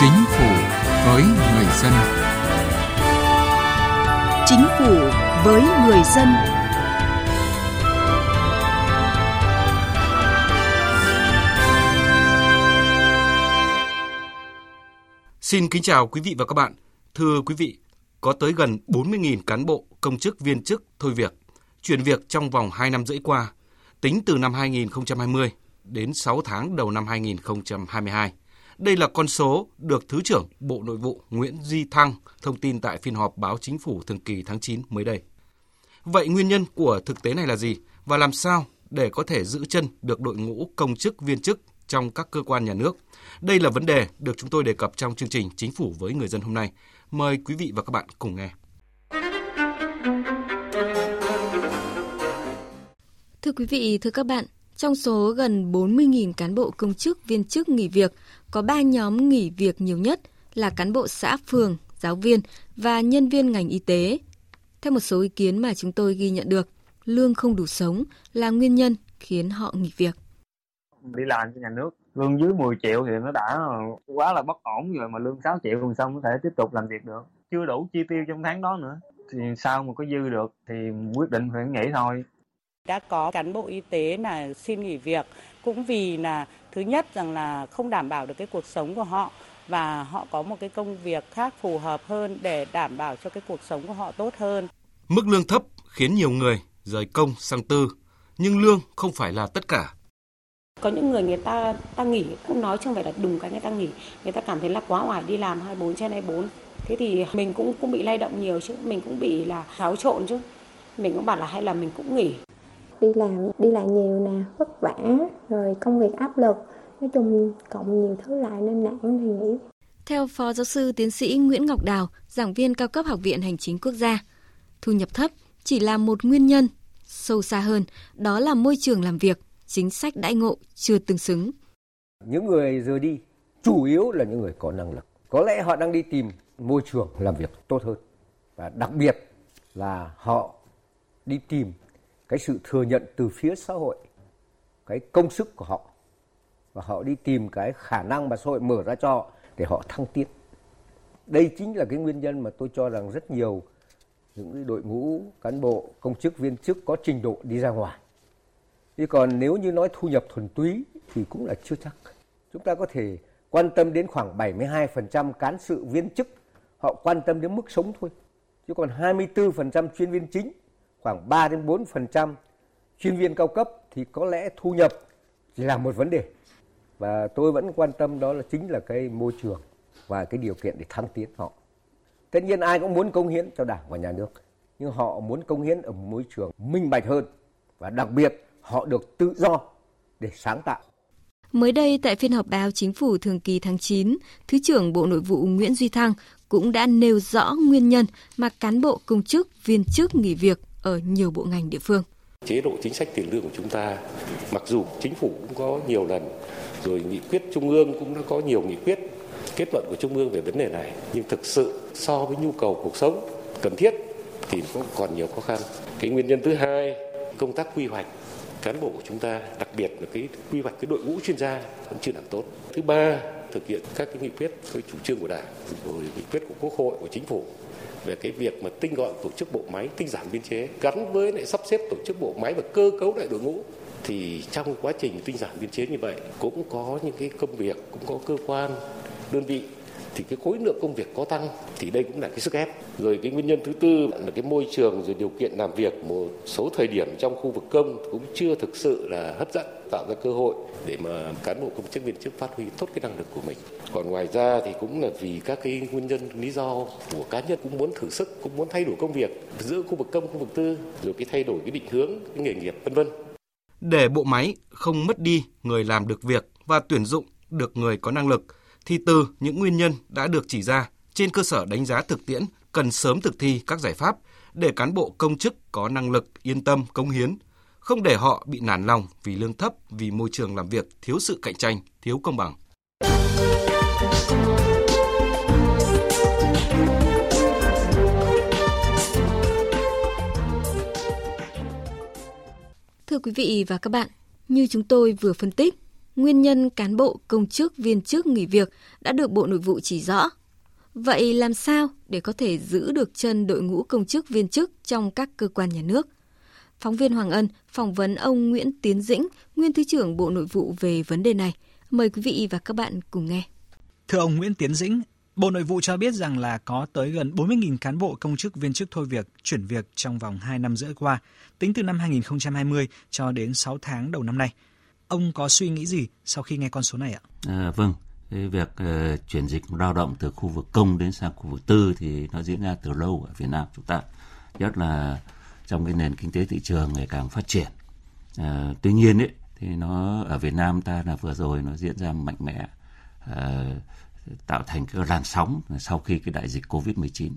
Chính phủ với người dân. Chính phủ với người dân. Xin kính chào quý vị và các bạn. Thưa quý vị, có tới gần 40.000 cán bộ, công chức, viên chức thôi việc, chuyển việc trong vòng 2 năm rưỡi qua, tính từ năm 2020 đến 6 tháng đầu năm 2022. Đây là con số được Thứ trưởng Bộ Nội vụ Nguyễn Duy Thăng thông tin tại phiên họp báo chính phủ thường kỳ tháng 9 mới đây. Vậy nguyên nhân của thực tế này là gì và làm sao để có thể giữ chân được đội ngũ công chức viên chức trong các cơ quan nhà nước? Đây là vấn đề được chúng tôi đề cập trong chương trình Chính phủ với người dân hôm nay. Mời quý vị và các bạn cùng nghe. Thưa quý vị, thưa các bạn, trong số gần 40.000 cán bộ công chức viên chức nghỉ việc, có 3 nhóm nghỉ việc nhiều nhất là cán bộ xã phường, giáo viên và nhân viên ngành y tế. Theo một số ý kiến mà chúng tôi ghi nhận được, lương không đủ sống là nguyên nhân khiến họ nghỉ việc. Đi làm cho nhà nước, lương dưới 10 triệu thì nó đã quá là bất ổn rồi mà lương 6 triệu còn sao có thể tiếp tục làm việc được. Chưa đủ chi tiêu trong tháng đó nữa. Thì sao mà có dư được thì quyết định phải nghỉ thôi đã có cán bộ y tế là xin nghỉ việc cũng vì là thứ nhất rằng là không đảm bảo được cái cuộc sống của họ và họ có một cái công việc khác phù hợp hơn để đảm bảo cho cái cuộc sống của họ tốt hơn. Mức lương thấp khiến nhiều người rời công sang tư, nhưng lương không phải là tất cả. Có những người người ta ta nghỉ cũng nói không phải là đùng cái người ta nghỉ, người ta cảm thấy là quá oải đi làm 24 trên 24. Thế thì mình cũng cũng bị lay động nhiều chứ, mình cũng bị là xáo trộn chứ. Mình cũng bảo là hay là mình cũng nghỉ đi làm đi lại nhiều nè vất vả rồi công việc áp lực. Nói chung cộng nhiều thứ lại nên nản thì nghĩ. Theo phó giáo sư tiến sĩ Nguyễn Ngọc Đào giảng viên cao cấp học viện hành chính quốc gia thu nhập thấp chỉ là một nguyên nhân sâu xa hơn đó là môi trường làm việc chính sách đãi ngộ chưa tương xứng. Những người rời đi chủ yếu là những người có năng lực. Có lẽ họ đang đi tìm môi trường làm việc tốt hơn. Và đặc biệt là họ đi tìm cái sự thừa nhận từ phía xã hội, cái công sức của họ, và họ đi tìm cái khả năng mà xã hội mở ra cho để họ thăng tiến. Đây chính là cái nguyên nhân mà tôi cho rằng rất nhiều những đội ngũ cán bộ, công chức, viên chức có trình độ đi ra ngoài. Chứ còn nếu như nói thu nhập thuần túy thì cũng là chưa chắc. Chúng ta có thể quan tâm đến khoảng 72% cán sự viên chức, họ quan tâm đến mức sống thôi. Chứ còn 24% chuyên viên chính khoảng 3 đến 4% chuyên viên cao cấp thì có lẽ thu nhập chỉ là một vấn đề. Và tôi vẫn quan tâm đó là chính là cái môi trường và cái điều kiện để thăng tiến họ. Tất nhiên ai cũng muốn công hiến cho Đảng và nhà nước, nhưng họ muốn công hiến ở một môi trường minh bạch hơn và đặc biệt họ được tự do để sáng tạo. Mới đây tại phiên họp báo chính phủ thường kỳ tháng 9, Thứ trưởng Bộ Nội vụ Nguyễn Duy Thăng cũng đã nêu rõ nguyên nhân mà cán bộ công chức, viên chức nghỉ việc ở nhiều bộ ngành địa phương. Chế độ chính sách tiền lương của chúng ta, mặc dù chính phủ cũng có nhiều lần, rồi nghị quyết trung ương cũng đã có nhiều nghị quyết kết luận của trung ương về vấn đề này, nhưng thực sự so với nhu cầu cuộc sống cần thiết thì cũng còn nhiều khó khăn. Cái nguyên nhân thứ hai, công tác quy hoạch cán bộ của chúng ta, đặc biệt là cái quy hoạch cái đội ngũ chuyên gia vẫn chưa làm tốt. Thứ ba, thực hiện các cái nghị quyết, cái chủ trương của Đảng, rồi nghị quyết của Quốc hội, của Chính phủ về cái việc mà tinh gọn tổ chức bộ máy, tinh giản biên chế gắn với lại sắp xếp tổ chức bộ máy và cơ cấu lại đội ngũ. Thì trong quá trình tinh giản biên chế như vậy cũng có những cái công việc, cũng có cơ quan, đơn vị thì cái khối lượng công việc có tăng thì đây cũng là cái sức ép. Rồi cái nguyên nhân thứ tư là cái môi trường rồi điều kiện làm việc một số thời điểm trong khu vực công cũng chưa thực sự là hấp dẫn tạo ra cơ hội để mà cán bộ công chức viên chức phát huy tốt cái năng lực của mình. Còn ngoài ra thì cũng là vì các cái nguyên nhân lý do của cá nhân cũng muốn thử sức, cũng muốn thay đổi công việc giữa khu vực công, khu vực tư, rồi cái thay đổi cái định hướng, cái nghề nghiệp vân vân. Để bộ máy không mất đi người làm được việc và tuyển dụng được người có năng lực thì từ những nguyên nhân đã được chỉ ra trên cơ sở đánh giá thực tiễn cần sớm thực thi các giải pháp để cán bộ công chức có năng lực yên tâm cống hiến, không để họ bị nản lòng vì lương thấp, vì môi trường làm việc thiếu sự cạnh tranh, thiếu công bằng. Thưa quý vị và các bạn, như chúng tôi vừa phân tích, nguyên nhân cán bộ, công chức, viên chức nghỉ việc đã được Bộ Nội vụ chỉ rõ. Vậy làm sao để có thể giữ được chân đội ngũ công chức viên chức trong các cơ quan nhà nước? Phóng viên Hoàng Ân phỏng vấn ông Nguyễn Tiến Dĩnh, nguyên Thứ trưởng Bộ Nội vụ về vấn đề này. Mời quý vị và các bạn cùng nghe. Thưa ông Nguyễn Tiến Dĩnh, Bộ Nội vụ cho biết rằng là có tới gần 40.000 cán bộ công chức viên chức thôi việc, chuyển việc trong vòng 2 năm rưỡi qua, tính từ năm 2020 cho đến 6 tháng đầu năm nay. Ông có suy nghĩ gì sau khi nghe con số này ạ? À, vâng, cái việc uh, chuyển dịch lao động từ khu vực công đến sang khu vực tư thì nó diễn ra từ lâu ở Việt Nam chúng ta, nhất là trong cái nền kinh tế thị trường ngày càng phát triển. À, tuy nhiên ấy, thì nó ở Việt Nam ta là vừa rồi nó diễn ra mạnh mẽ à, tạo thành cái làn sóng sau khi cái đại dịch Covid-19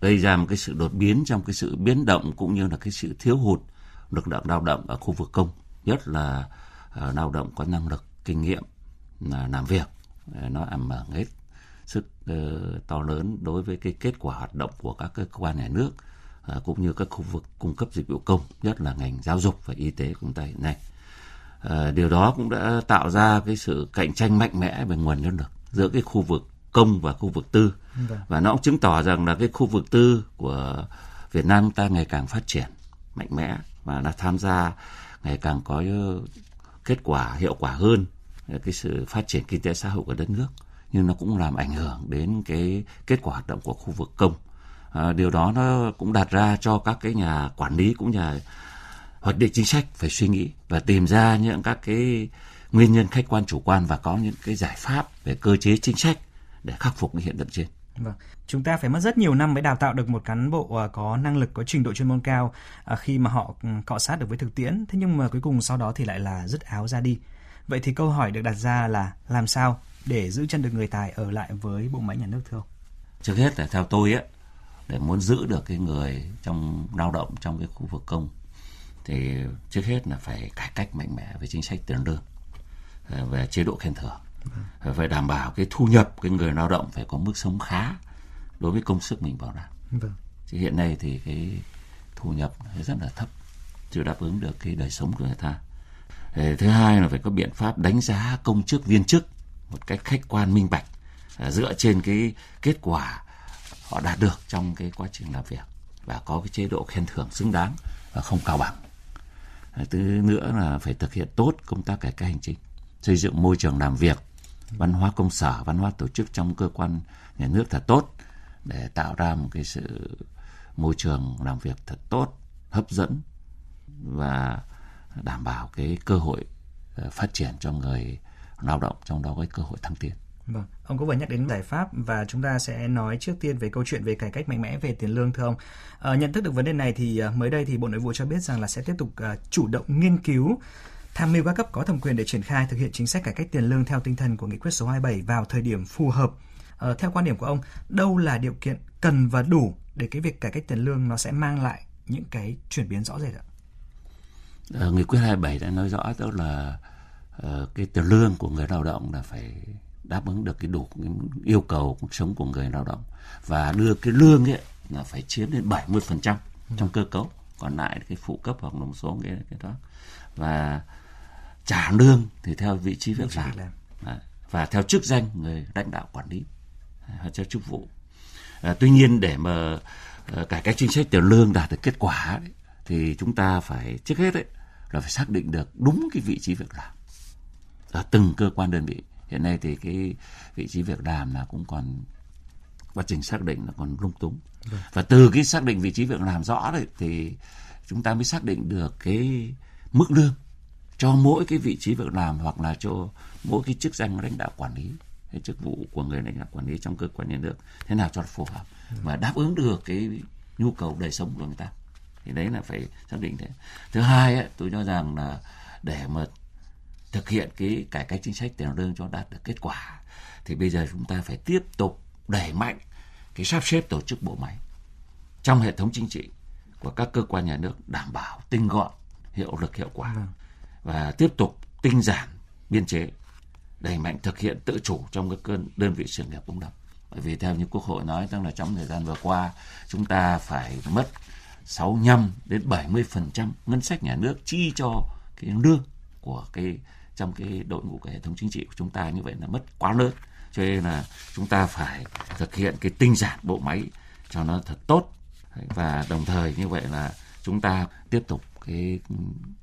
gây ra một cái sự đột biến trong cái sự biến động cũng như là cái sự thiếu hụt lực lượng lao động ở khu vực công nhất là uh, lao động có năng lực kinh nghiệm là làm việc nó ảnh hưởng hết sức uh, to lớn đối với cái kết quả hoạt động của các cơ quan nhà nước cũng như các khu vực cung cấp dịch vụ công nhất là ngành giáo dục và y tế của chúng ta hiện nay. Điều đó cũng đã tạo ra cái sự cạnh tranh mạnh mẽ về nguồn nhân lực giữa cái khu vực công và khu vực tư. Vâng. và nó cũng chứng tỏ rằng là cái khu vực tư của Việt Nam ta ngày càng phát triển mạnh mẽ và đã tham gia ngày càng có kết quả hiệu quả hơn ờ, cái sự phát triển kinh tế xã hội của đất nước nhưng nó cũng làm ảnh hưởng đến cái kết quả hoạt động của khu vực công à, điều đó nó cũng đặt ra cho các cái nhà quản lý cũng nhà hoạch định chính sách phải suy nghĩ và tìm ra những các cái nguyên nhân khách quan chủ quan và có những cái giải pháp về cơ chế chính sách để khắc phục cái hiện tượng trên. Vâng. Chúng ta phải mất rất nhiều năm mới đào tạo được một cán bộ à, có năng lực, có trình độ chuyên môn cao à, khi mà họ ừ, cọ sát được với thực tiễn. Thế nhưng mà cuối cùng sau đó thì lại là dứt áo ra đi. Vậy thì câu hỏi được đặt ra là làm sao để giữ chân được người tài ở lại với bộ máy nhà nước thưa ông? Trước hết là theo tôi á, để muốn giữ được cái người trong lao động trong cái khu vực công thì trước hết là phải cải cách mạnh mẽ về chính sách tiền lương à, về chế độ khen thưởng phải đảm bảo cái thu nhập cái người lao động phải có mức sống khá đối với công sức mình bảo đảm. Vâng. thì hiện nay thì cái thu nhập rất là thấp chưa đáp ứng được cái đời sống của người ta. Thứ hai là phải có biện pháp đánh giá công chức viên chức một cách khách quan minh bạch à, dựa trên cái kết quả họ đạt được trong cái quá trình làm việc và có cái chế độ khen thưởng xứng đáng và không cao bằng. Thứ nữa là phải thực hiện tốt công tác cải cách hành chính xây dựng môi trường làm việc văn hóa công sở văn hóa tổ chức trong cơ quan nhà nước thật tốt để tạo ra một cái sự môi trường làm việc thật tốt hấp dẫn và đảm bảo cái cơ hội ờ, phát triển cho người lao động trong đó cái cơ hội thăng tiến. Vâng, ông có vừa nhắc đến giải pháp và chúng ta sẽ nói trước tiên về câu chuyện về cải cách mạnh mẽ về tiền lương thưa ông. À, nhận thức được vấn đề này thì ờ, mới đây thì Bộ Nội vụ cho biết rằng là sẽ tiếp tục à, chủ động nghiên cứu tham mưu các cấp có thẩm quyền để triển khai thực hiện chính sách cải cách tiền lương theo tinh thần của nghị quyết số 27 vào thời điểm phù hợp. À, theo quan điểm của ông, đâu là điều kiện cần và đủ để cái việc cải cách tiền lương nó sẽ mang lại những cái chuyển biến rõ rệt ạ? uh, nghị quyết 27 đã nói rõ đó là uh, cái tiền lương của người lao động là phải đáp ứng được cái đủ cái yêu cầu cuộc sống của người lao động và đưa cái lương ấy là phải chiếm đến 70% trăm trong cơ cấu còn lại cái phụ cấp hoặc là một số cái cái đó và trả lương thì theo vị trí việc làm, và theo chức danh người lãnh đạo quản lý hay theo chức vụ. À, tuy nhiên để mà uh, cải cách chính sách tiền lương đạt được kết quả ấy, thì chúng ta phải trước hết ấy là phải xác định được đúng cái vị trí việc làm. Ở từng cơ quan đơn vị. Hiện nay thì cái vị trí việc làm là cũng còn quá trình xác định là còn lung túng. Vâng. và từ cái xác định vị trí việc làm rõ đấy thì chúng ta mới xác định được cái mức lương cho mỗi cái vị trí việc làm hoặc là cho mỗi cái chức danh lãnh đạo quản lý hay chức vụ của người lãnh đạo quản lý trong cơ quan nhà nước thế nào cho phù hợp và đáp ứng được cái nhu cầu đời sống của người ta. Thì đấy là phải xác định thế. Thứ hai ấy, tôi cho rằng là để mà thực hiện cái cải cách chính sách tiền lương cho đạt được kết quả thì bây giờ chúng ta phải tiếp tục đẩy mạnh cái sắp xếp tổ chức bộ máy trong hệ thống chính trị của các cơ quan nhà nước đảm bảo tinh gọn hiệu lực hiệu quả. Vâng và tiếp tục tinh giản biên chế, đẩy mạnh thực hiện tự chủ trong các cơn đơn vị sự nghiệp công lập bởi vì theo như quốc hội nói, tức là trong thời gian vừa qua, chúng ta phải mất 65 đến 70% ngân sách nhà nước chi cho cái lương của cái, trong cái đội ngũ của hệ thống chính trị của chúng ta. Như vậy là mất quá lớn. Cho nên là chúng ta phải thực hiện cái tinh giản bộ máy cho nó thật tốt. Và đồng thời như vậy là chúng ta tiếp tục cái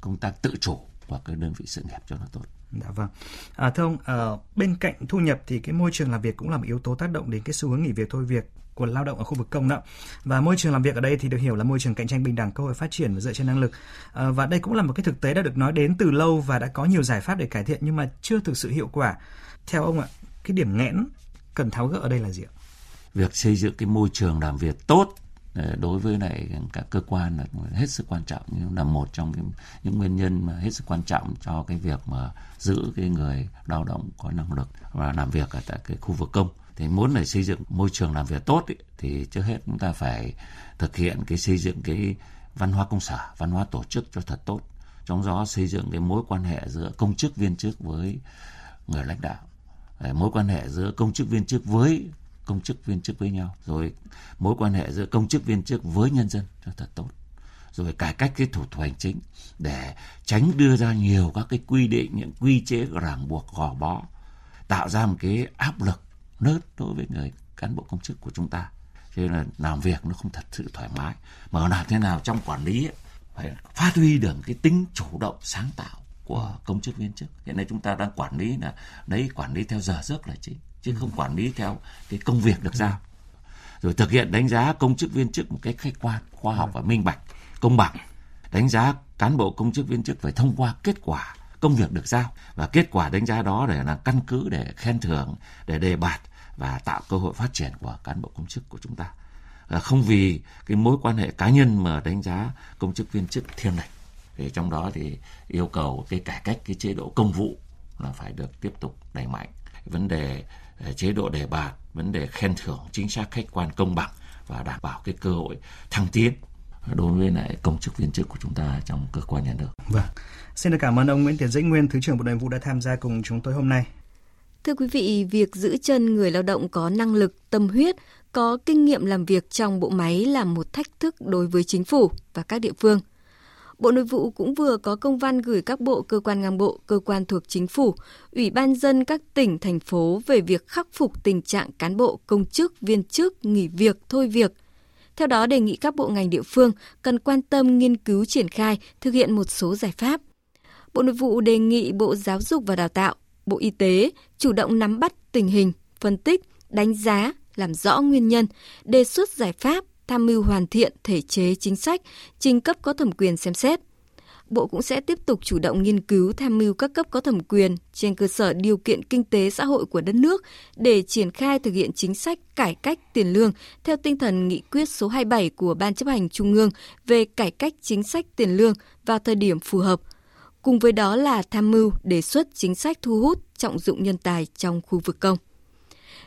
công tác tự chủ của cái đơn vị sự nghiệp cho nó tốt. Dạ vâng. À, thưa ông, à, bên cạnh thu nhập thì cái môi trường làm việc cũng là một yếu tố tác động đến cái xu hướng nghỉ việc thôi việc của lao động ở khu vực công đó. Và môi trường làm việc ở đây thì được hiểu là môi trường cạnh tranh bình đẳng, cơ hội phát triển và dựa trên năng lực. À, và đây cũng là một cái thực tế đã được nói đến từ lâu và đã có nhiều giải pháp để cải thiện nhưng mà chưa thực sự hiệu quả. Theo ông ạ, cái điểm nghẽn cần tháo gỡ ở đây là gì ạ? Việc xây dựng cái môi trường làm việc tốt Ờ, đối với lại các cơ quan là hết sức quan trọng nhưng là một trong những, những nguyên nhân mà hết sức quan trọng cho cái việc mà giữ cái người lao động có năng lực và làm việc ở tại cái khu vực công. Thì muốn để xây dựng môi trường làm việc tốt ý, thì trước hết chúng ta phải thực hiện cái xây dựng cái văn hóa công sở văn hóa tổ chức cho thật tốt. Trong đó xây dựng cái mối quan hệ giữa công chức viên chức với người lãnh đạo. Ờ, mối quan hệ giữa công chức viên chức với công chức viên chức với nhau rồi mối quan hệ giữa công chức viên chức với nhân dân cho thật tốt rồi cải cách cái thủ tục hành chính để tránh đưa ra nhiều các cái quy định những quy chế ràng buộc gò bó tạo ra một cái áp lực lớn đối với người cán bộ công chức của chúng ta. Cho nên là làm việc nó không thật sự thoải mái. Mà làm thế nào trong quản lý ấy, phải phát huy được cái tính chủ động sáng tạo của công chức viên chức. Hiện nay chúng ta đang quản lý là, đấy, quản lý theo giờ giấc là chính, chứ không quản lý theo cái công việc được giao. Rồi thực hiện đánh giá công chức viên chức một cách khách quan, khoa học và minh bạch, công bằng. Đánh giá cán bộ công chức viên chức phải thông qua kết quả công việc được giao. Và kết quả đánh giá đó để là căn cứ để khen thưởng, để đề bạt và tạo cơ hội phát triển của cán bộ công chức của chúng ta. À, không vì cái mối quan hệ cá nhân mà đánh giá công chức viên chức thiên lệch thì trong đó thì yêu cầu cái cải cách cái chế độ công vụ là phải được tiếp tục đẩy mạnh vấn đề ờ, chế độ đề bạt vấn đề khen thưởng chính xác khách quan công bằng và đảm bảo cái cơ hội thăng tiến đối với lại công chức viên chức của chúng ta trong cơ quan nhà nước. Vâng. Xin được cảm ơn ông Nguyễn Tiến Dĩnh Nguyên, Thứ trưởng Bộ Nội vụ đã tham gia cùng chúng tôi hôm nay. Thưa quý vị, việc giữ chân người lao động có năng lực, tâm huyết, có kinh nghiệm làm việc trong bộ máy là một thách thức đối với chính phủ và các địa phương. Bộ Nội vụ cũng vừa có công văn gửi các bộ cơ quan ngang bộ, cơ quan thuộc chính phủ, ủy ban dân các tỉnh, thành phố về việc khắc phục tình trạng cán bộ, công chức, viên chức nghỉ việc, thôi việc. Theo đó đề nghị các bộ ngành địa phương cần quan tâm nghiên cứu triển khai, thực hiện một số giải pháp. Bộ Nội vụ đề nghị Bộ Giáo dục và Đào tạo, Bộ Y tế chủ động nắm bắt tình hình, phân tích, đánh giá, làm rõ nguyên nhân, đề xuất giải pháp, tham mưu hoàn thiện thể chế chính sách, trình cấp có thẩm quyền xem xét. Bộ cũng sẽ tiếp tục chủ động nghiên cứu tham mưu các cấp có thẩm quyền trên cơ sở điều kiện kinh tế xã hội của đất nước để triển khai thực hiện chính sách cải cách tiền lương theo tinh thần nghị quyết số 27 của Ban chấp hành Trung ương về cải cách chính sách tiền lương vào thời điểm phù hợp. Cùng với đó là tham mưu đề xuất chính sách thu hút trọng dụng nhân tài trong khu vực công.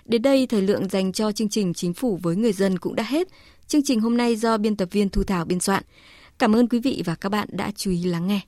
Đến đây, thời lượng dành cho chương trình Chính phủ với người dân cũng đã hết. Chương trình hôm nay do biên tập viên Thu Thảo biên soạn. Cảm ơn quý vị và các bạn đã chú ý lắng nghe.